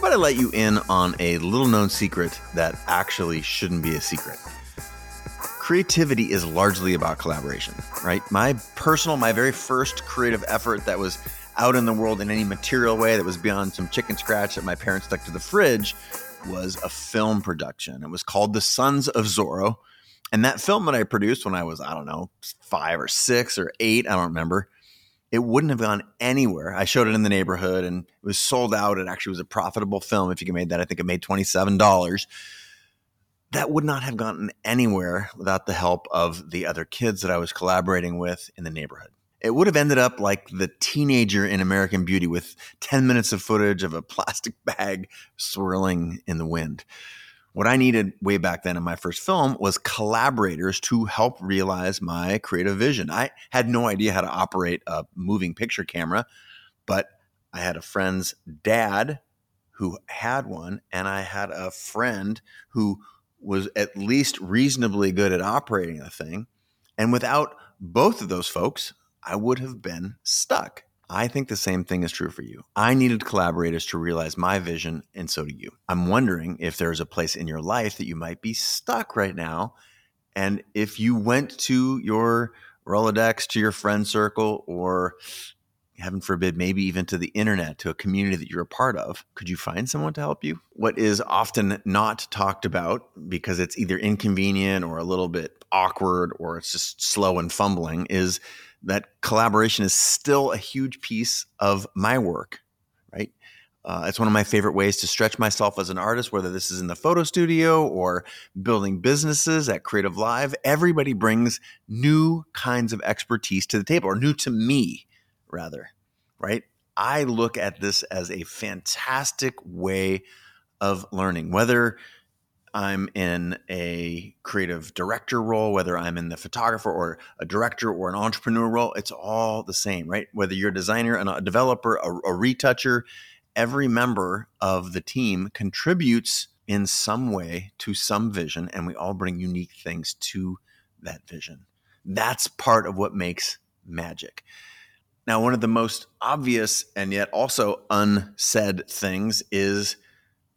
about I let you in on a little known secret that actually shouldn't be a secret? Creativity is largely about collaboration, right? My personal, my very first creative effort that was out in the world in any material way that was beyond some chicken scratch that my parents stuck to the fridge was a film production. It was called The Sons of Zorro. And that film that I produced when I was, I don't know, five or six or eight, I don't remember, it wouldn't have gone anywhere. I showed it in the neighborhood and it was sold out. It actually was a profitable film. If you can made that, I think it made $27. That would not have gotten anywhere without the help of the other kids that I was collaborating with in the neighborhood. It would have ended up like the teenager in American Beauty with 10 minutes of footage of a plastic bag swirling in the wind. What I needed way back then in my first film was collaborators to help realize my creative vision. I had no idea how to operate a moving picture camera, but I had a friend's dad who had one, and I had a friend who was at least reasonably good at operating the thing. And without both of those folks, I would have been stuck. I think the same thing is true for you. I needed collaborators to realize my vision, and so do you. I'm wondering if there's a place in your life that you might be stuck right now. And if you went to your Rolodex, to your friend circle, or heaven forbid, maybe even to the internet, to a community that you're a part of, could you find someone to help you? What is often not talked about because it's either inconvenient or a little bit awkward or it's just slow and fumbling is that collaboration is still a huge piece of my work, right? Uh, it's one of my favorite ways to stretch myself as an artist, whether this is in the photo studio or building businesses at Creative Live. Everybody brings new kinds of expertise to the table, or new to me, rather, right? I look at this as a fantastic way of learning, whether I'm in a creative director role, whether I'm in the photographer or a director or an entrepreneur role, it's all the same, right? Whether you're a designer, a developer, a, a retoucher, every member of the team contributes in some way to some vision, and we all bring unique things to that vision. That's part of what makes magic. Now, one of the most obvious and yet also unsaid things is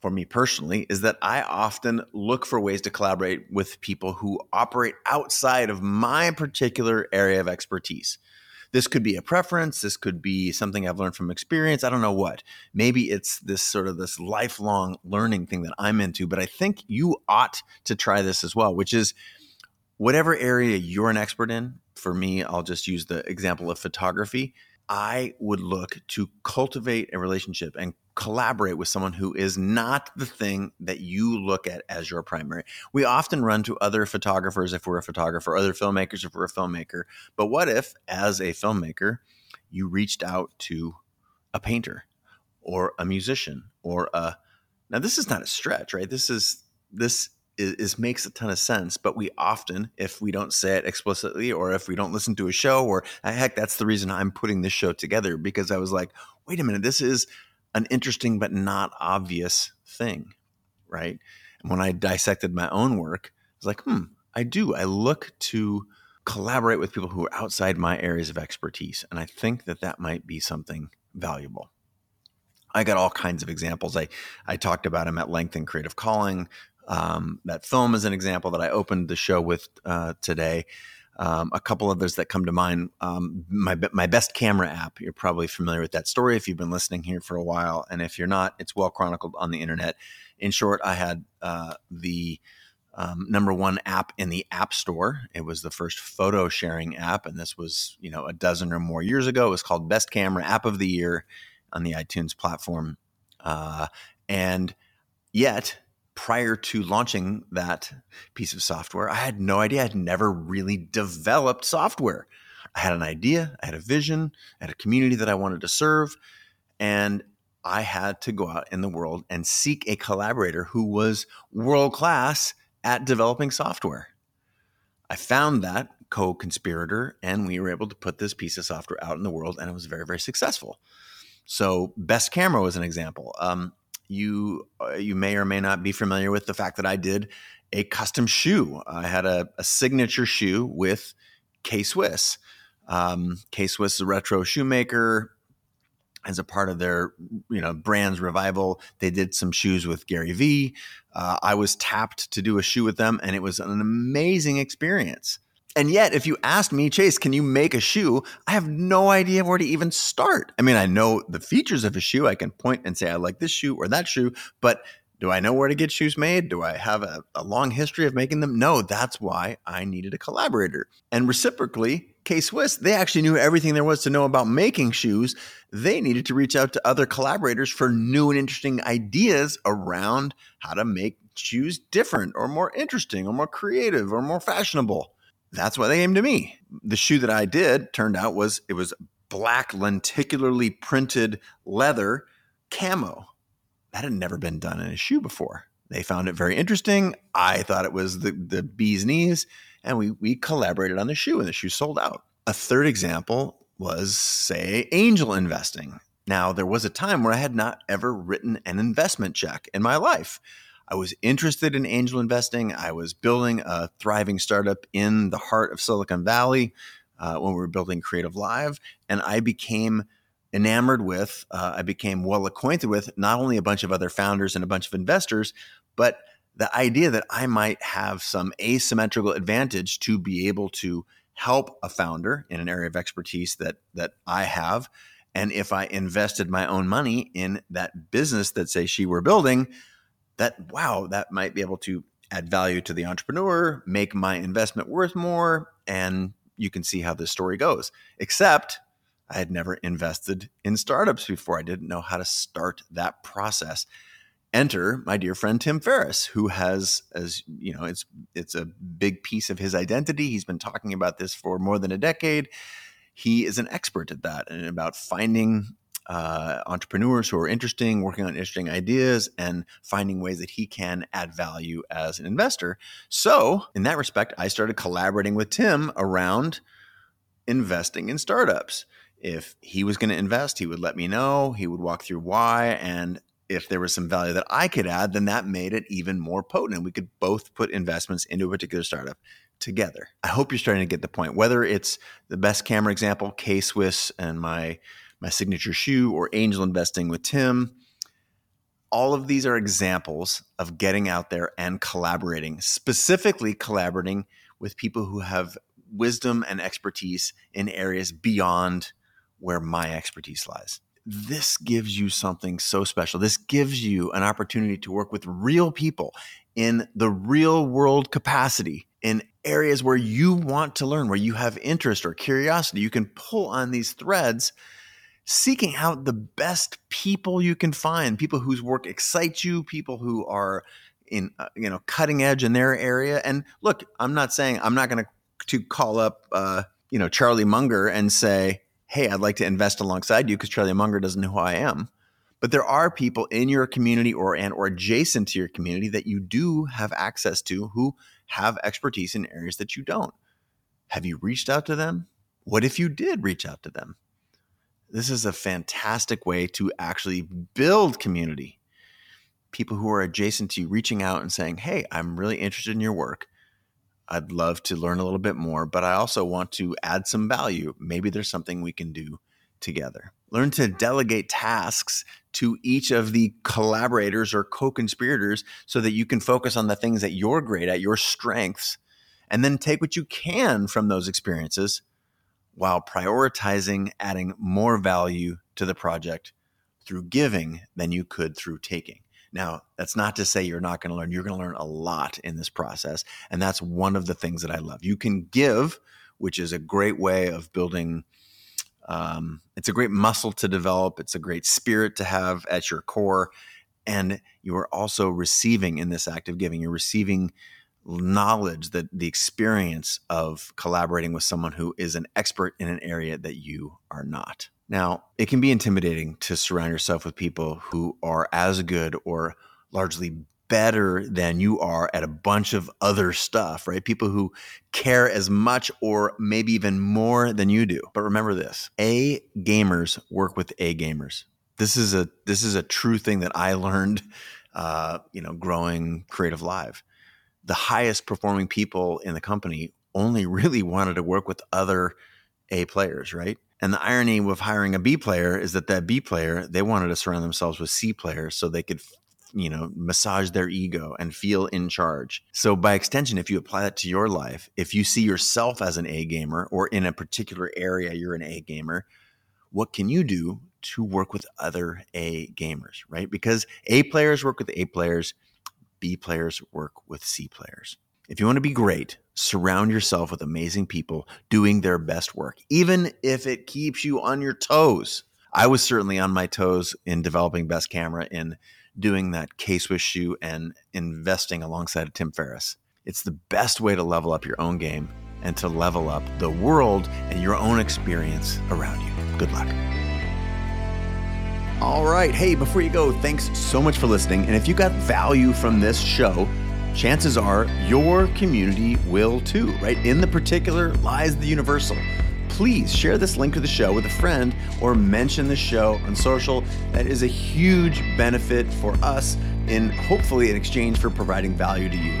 for me personally is that I often look for ways to collaborate with people who operate outside of my particular area of expertise. This could be a preference, this could be something I've learned from experience, I don't know what. Maybe it's this sort of this lifelong learning thing that I'm into, but I think you ought to try this as well, which is whatever area you're an expert in. For me, I'll just use the example of photography. I would look to cultivate a relationship and collaborate with someone who is not the thing that you look at as your primary. We often run to other photographers if we're a photographer, other filmmakers if we're a filmmaker. But what if, as a filmmaker, you reached out to a painter or a musician or a now this is not a stretch, right? This is this is, is, makes a ton of sense, but we often, if we don't say it explicitly or if we don't listen to a show, or heck, that's the reason I'm putting this show together because I was like, wait a minute, this is an interesting but not obvious thing, right? And when I dissected my own work, I was like, hmm, I do. I look to collaborate with people who are outside my areas of expertise. And I think that that might be something valuable. I got all kinds of examples. I, I talked about them at length in Creative Calling. Um, that film is an example that I opened the show with uh, today. Um, a couple others that come to mind. Um, my my best camera app. You're probably familiar with that story if you've been listening here for a while, and if you're not, it's well chronicled on the internet. In short, I had uh, the um, number one app in the App Store. It was the first photo sharing app, and this was you know a dozen or more years ago. It was called Best Camera App of the Year on the iTunes platform, uh, and yet prior to launching that piece of software, I had no idea. I'd never really developed software. I had an idea, I had a vision, I had a community that I wanted to serve, and I had to go out in the world and seek a collaborator who was world class at developing software. I found that co conspirator, and we were able to put this piece of software out in the world, and it was very, very successful. So, Best Camera was an example. Um, you uh, you may or may not be familiar with the fact that I did a custom shoe. I had a, a signature shoe with K Swiss. Um, K Swiss is a retro shoemaker. as a part of their you know brand's revival. They did some shoes with Gary Vee. Uh, I was tapped to do a shoe with them, and it was an amazing experience. And yet, if you asked me, Chase, can you make a shoe? I have no idea where to even start. I mean, I know the features of a shoe. I can point and say, I like this shoe or that shoe, but do I know where to get shoes made? Do I have a, a long history of making them? No, that's why I needed a collaborator. And reciprocally, K Swiss, they actually knew everything there was to know about making shoes. They needed to reach out to other collaborators for new and interesting ideas around how to make shoes different or more interesting or more creative or more fashionable. That's why they came to me. The shoe that I did turned out was it was black lenticularly printed leather camo that had never been done in a shoe before. They found it very interesting. I thought it was the, the bee's knees, and we, we collaborated on the shoe, and the shoe sold out. A third example was, say, angel investing. Now, there was a time where I had not ever written an investment check in my life. I was interested in angel investing. I was building a thriving startup in the heart of Silicon Valley uh, when we were building Creative Live, and I became enamored with, uh, I became well acquainted with not only a bunch of other founders and a bunch of investors, but the idea that I might have some asymmetrical advantage to be able to help a founder in an area of expertise that that I have. And if I invested my own money in that business that say she were building, that wow, that might be able to add value to the entrepreneur, make my investment worth more, and you can see how this story goes. Except I had never invested in startups before. I didn't know how to start that process. Enter my dear friend Tim Ferriss, who has, as you know, it's it's a big piece of his identity. He's been talking about this for more than a decade. He is an expert at that and about finding uh, entrepreneurs who are interesting, working on interesting ideas, and finding ways that he can add value as an investor. So, in that respect, I started collaborating with Tim around investing in startups if he was going to invest, he would let me know. He would walk through why. And if there was some value that I could add, then that made it even more potent. And we could both put investments into a particular startup together. I hope you're starting to get the point. Whether it's the best camera example, K Swiss and my my signature shoe, or angel investing with Tim, all of these are examples of getting out there and collaborating, specifically collaborating with people who have wisdom and expertise in areas beyond where my expertise lies. This gives you something so special. This gives you an opportunity to work with real people in the real world capacity in areas where you want to learn, where you have interest or curiosity. You can pull on these threads, seeking out the best people you can find, people whose work excites you, people who are in uh, you know cutting edge in their area. And look, I'm not saying I'm not going to to call up uh, you know Charlie Munger and say, hey, I'd like to invest alongside you because Charlie Munger doesn't know who I am. But there are people in your community or and or adjacent to your community that you do have access to who have expertise in areas that you don't. Have you reached out to them? What if you did reach out to them? This is a fantastic way to actually build community. People who are adjacent to you reaching out and saying, Hey, I'm really interested in your work. I'd love to learn a little bit more, but I also want to add some value. Maybe there's something we can do together. Learn to delegate tasks to each of the collaborators or co conspirators so that you can focus on the things that you're great at, your strengths, and then take what you can from those experiences while prioritizing adding more value to the project through giving than you could through taking. Now, that's not to say you're not going to learn. You're going to learn a lot in this process. And that's one of the things that I love. You can give, which is a great way of building. Um, it's a great muscle to develop, it's a great spirit to have at your core. And you are also receiving in this act of giving, you're receiving knowledge that the experience of collaborating with someone who is an expert in an area that you are not. Now, it can be intimidating to surround yourself with people who are as good or largely better than you are at a bunch of other stuff, right? People who care as much or maybe even more than you do. But remember this, A gamers work with A gamers. This is a this is a true thing that I learned uh, you know, growing Creative Live. The highest performing people in the company only really wanted to work with other A players, right? And the irony with hiring a B player is that that B player, they wanted to surround themselves with C players so they could you know, massage their ego and feel in charge. So, by extension, if you apply that to your life, if you see yourself as an A gamer or in a particular area you're an A gamer, what can you do to work with other A gamers, right? Because A players work with A players, B players work with C players. If you want to be great, surround yourself with amazing people doing their best work, even if it keeps you on your toes. I was certainly on my toes in developing Best Camera in doing that K Swiss shoe and investing alongside of Tim Ferriss. It's the best way to level up your own game and to level up the world and your own experience around you. Good luck. All right. Hey, before you go, thanks so much for listening. And if you got value from this show, chances are your community will too, right? In the particular lies the universal please share this link to the show with a friend or mention the show on social. That is a huge benefit for us in hopefully in exchange for providing value to you.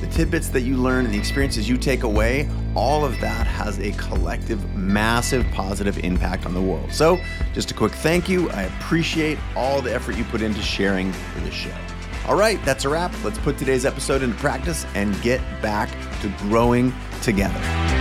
the tidbits that you learn and the experiences you take away, all of that has a collective, massive positive impact on the world. So, just a quick thank you. I appreciate all the effort you put into sharing for this show. All right, that's a wrap. Let's put today's episode into practice and get back to growing together.